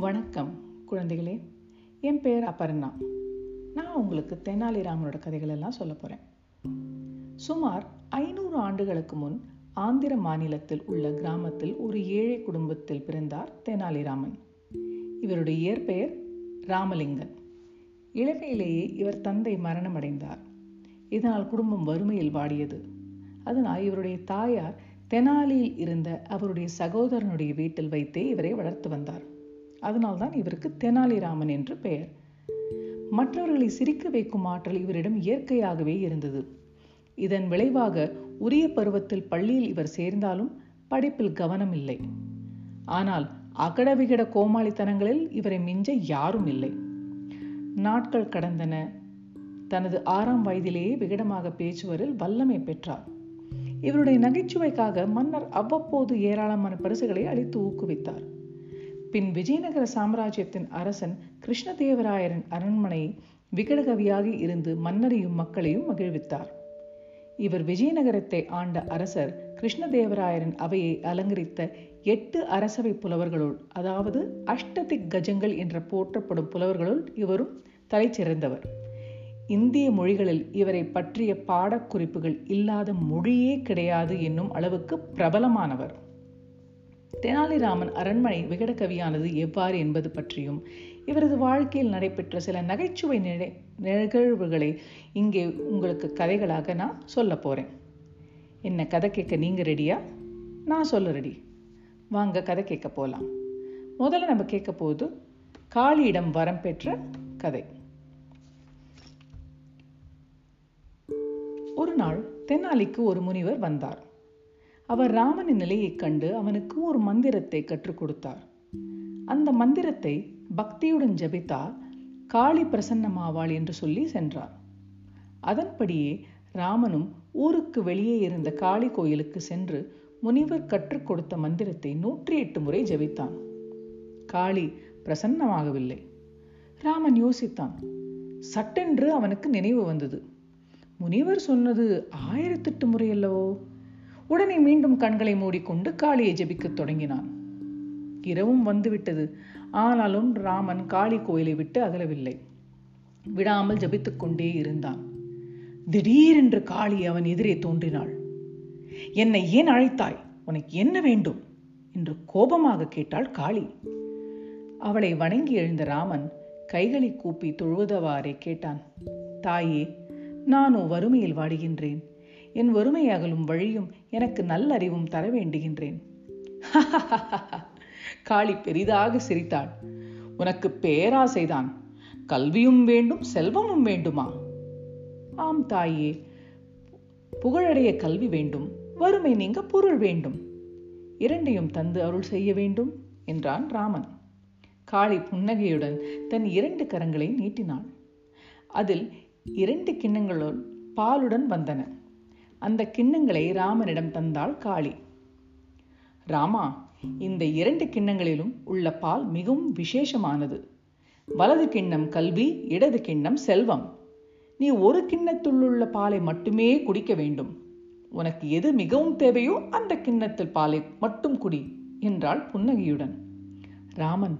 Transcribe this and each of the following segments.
வணக்கம் குழந்தைகளே. என் பேர் அபர்ணா. நான் உங்களுக்கு தெனாலிராமனோட கதைகள் எல்லாம் சொல்ல போறேன். சுமார் ஐநூறு ஆண்டுகளுக்கு முன் ஆந்திர மாநிலத்தில் உள்ள கிராமத்தில் ஒரு ஏழை குடும்பத்தில் பிறந்தார் தெனாலிராமன் இவருடைய இயற்பெயர் ராமலிங்கன் இளமையிலேயே இவர் தந்தை மரணமடைந்தார். இதனால் குடும்பம் வறுமையில் வாடியது. அதனால் இவருடைய தாயார் தெனாலியில் இருந்த அவருடைய சகோதரனுடைய வீட்டில் வைத்தே இவரை வளர்த்து வந்தார். அதனால்தான் இவருக்கு தெனாலிராமன் என்று பெயர். மற்றவர்களை சிரிக்க வைக்கும் ஆற்றல் இவரிடம் இயற்கையாகவே இருந்தது. இதன் விளைவாக உரிய பருவத்தில் பள்ளியில் இவர் சேர்ந்தாலும் படிப்பில் கவனம் இல்லை ஆனால் அகடவிகட கோமாளித்தனங்களில் இவரை மிஞ்ச யாரும் இல்லை. நாட்கள் கடந்தன. தனது ஆறாம் வயதிலேயே விகடமாக பேச்சுவரில் வல்லமை பெற்றார். இவருடைய நகைச்சுவைக்காக மன்னர் அவ்வப்போது ஏராளமான பரிசுகளை அளித்து ஊக்குவித்தார். பின் விஜயநகர சாம்ராஜ்யத்தின் அரசன் கிருஷ்ணதேவராயரின் அரண்மனை விகடகவியாக இருந்து மன்னரையும் மக்களையும் மகிழ்வித்தார். இவர் விஜயநகரத்தை ஆண்ட அரசர் கிருஷ்ணதேவராயரின் அவையை அலங்கரித்த எட்டு அரசவை புலவர்களுள் அதாவது அஷ்டதிக் கஜங்கள் என்ற போற்றப்படும் புலவர்களுள் இவரும் தலை சிறந்தவர் இந்திய மொழிகளில் இவரை பற்றிய பாடக்குறிப்புகள் இல்லாத மொழியே கிடையாது என்னும் அளவுக்கு பிரபலமானவர். தெனாலிராமன் அரண்மனை விகடகவியானது எவ்வாறு என்பது பற்றியும் இவரது வாழ்க்கையில் நடைபெற்ற சில நகைச்சுவை நிகழ்வுகளை இங்கே உங்களுக்கு கதைகளாக நான் சொல்ல போறேன். என்ன கதை கேட்க நீங்க ரெடியா? நான் சொல்ல ரெடி. வாங்க கதை கேட்க போலாம். முதல்ல நம்ம கேட்க போது காளியிடம் வரம் பெற்ற கதை. ஒரு நாள் தென்னாலிக்கு ஒரு முனிவர் வந்தார். அவர் ராமனின் நிலையைக் கண்டு அவனுக்கு ஒரு மந்திரத்தை கற்றுக் கொடுத்தார். அந்த மந்திரத்தை பக்தியுடன் ஜபித்தால் காளி பிரசன்னமாவாள் என்று சொல்லி சென்றார். அதன்படியே ராமனும் ஊருக்கு வெளியே இருந்த காளி கோயிலுக்கு சென்று முனிவர் கற்றுக் கொடுத்த மந்திரத்தை நூற்றி எட்டு முறை ஜபித்தான். காளி பிரசன்னமாகவில்லை. ராமன் யோசித்தான் சட்டென்று அவனுக்கு நினைவு வந்தது. முனிவர் சொன்னது ஆயிரத்தெட்டு முறை அல்லவோ? உடனே மீண்டும் கண்களை மூடிக்கொண்டு காளியை ஜெபிக்கத் தொடங்கினான். இரவும் வந்துவிட்டது. ஆனாலும் ராமன் காளி கோயிலை விட்டு அகலவில்லை. விடாமல் ஜபித்துக் கொண்டே இருந்தான். திடீரென்று காளி அவன் எதிரே தோன்றினாள். என்னை ஏன் அழைத்தாய்? உனக்கு என்ன வேண்டும்? என்று கோபமாக கேட்டாள் காளி. அவளை வணங்கி எழுந்த ராமன் கைகளை கூப்பி தொழுவதவாறே கேட்டான். தாயே நானோ வறுமையில் வாடுகின்றேன். என் வறுமை அகலும் வழியும் எனக்கு நல்லறிவும் தர வேண்டுகின்றேன். காளி பெரிதாக சிரித்தாள். உனக்கு பேராசைதான். கல்வியும் வேண்டும் செல்வமும் வேண்டுமா? ஆம் தாயே புகழடைய கல்வி வேண்டும் வறுமை நீங்க பொருள் வேண்டும். இரண்டையும் தந்து அருள் செய்ய வேண்டும் என்றான் ராமன். காளி புன்னகையுடன் தன் இரண்டு கரங்களை நீட்டினாள். அதில் இரண்டு கிண்ணங்களுள் பாலுடன் வந்தன. அந்த கிண்ணங்களை ராமனிடம் தந்தாள் காளி. ராமா இந்த இரண்டு கிண்ணங்களிலும் உள்ள பால் மிகவும் விசேஷமானது. வலது கிண்ணம் கல்வி இடது கிண்ணம் செல்வம். நீ ஒரு கிண்ணத்துள்ளுள்ள பாலை மட்டுமே குடிக்க வேண்டும். உனக்கு எது மிகவும் தேவையோ அந்த கிண்ணத்தில் பாலை மட்டும் குடி என்றாள் புன்னகையுடன். ராமன்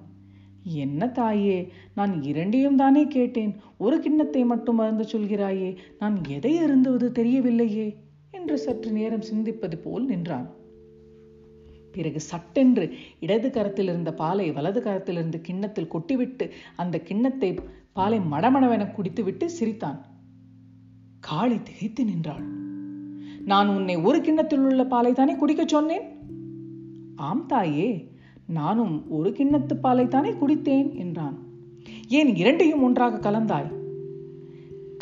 என்ன தாயே நான் இரண்டையும் தானே கேட்டேன். ஒரு கிண்ணத்தை மட்டும் மறந்து சொல்கிறாயே நான் எதை அருந்துவது தெரியவில்லையே. என்று சற்று நேரம் சிந்திப்பது போல் நின்றான். பிறகு சட்டென்று இடது கரத்தில் இருந்த பாலை வலது கரத்திலிருந்து கிண்ணத்தில் கொட்டிவிட்டு அந்த கிண்ணத்தை பாலை மடமடவென குடித்துவிட்டு சிரித்தான். காளி திகைத்து நின்றாள். நான் உன்னை ஒரு கிண்ணத்தில் உள்ள பாலை தானே குடிக்கச் சொன்னேன்? ஆம் தாயே நானும் ஒரு கிண்ணத்து பாலை தானே குடித்தேன் என்றான். ஏன் இரண்டையும் ஒன்றாக கலந்தாய்?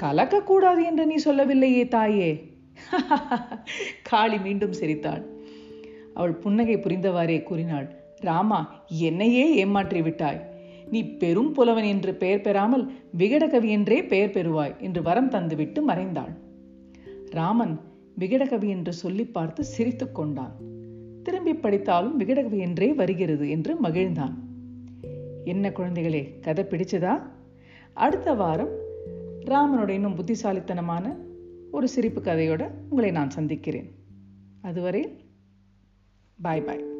கலக்கக்கூடாது என்று நீ சொல்லவில்லையே தாயே. காளி மீண்டும் சிரித்தாள். அவள் புன்னகை புரிந்தவாறே கூறினாள் ராமா என்னையே ஏமாற்றி விட்டாய். நீ பெரும் புலவன் என்று பெயர் பெறாமல் விகடகவி என்றே பெயர் பெறுவாய் என்று வரம் தந்துவிட்டு மறைந்தாள். ராமன் விகடகவி என்று சொல்லி பார்த்து சிரித்து கொண்டான். திரும்பி படித்தாலும் விகடகவி என்றே வருகிறது என்று மகிழ்ந்தான். என்ன குழந்தைகளே கதை பிடிச்சதா? அடுத்த வாரம் ராமனுடைய இன்னும் புத்திசாலித்தனமான ஒரு சிரிப்பு கதையோடு உங்களை நான் சந்திக்கிறேன். அதுவரை பாய் பாய்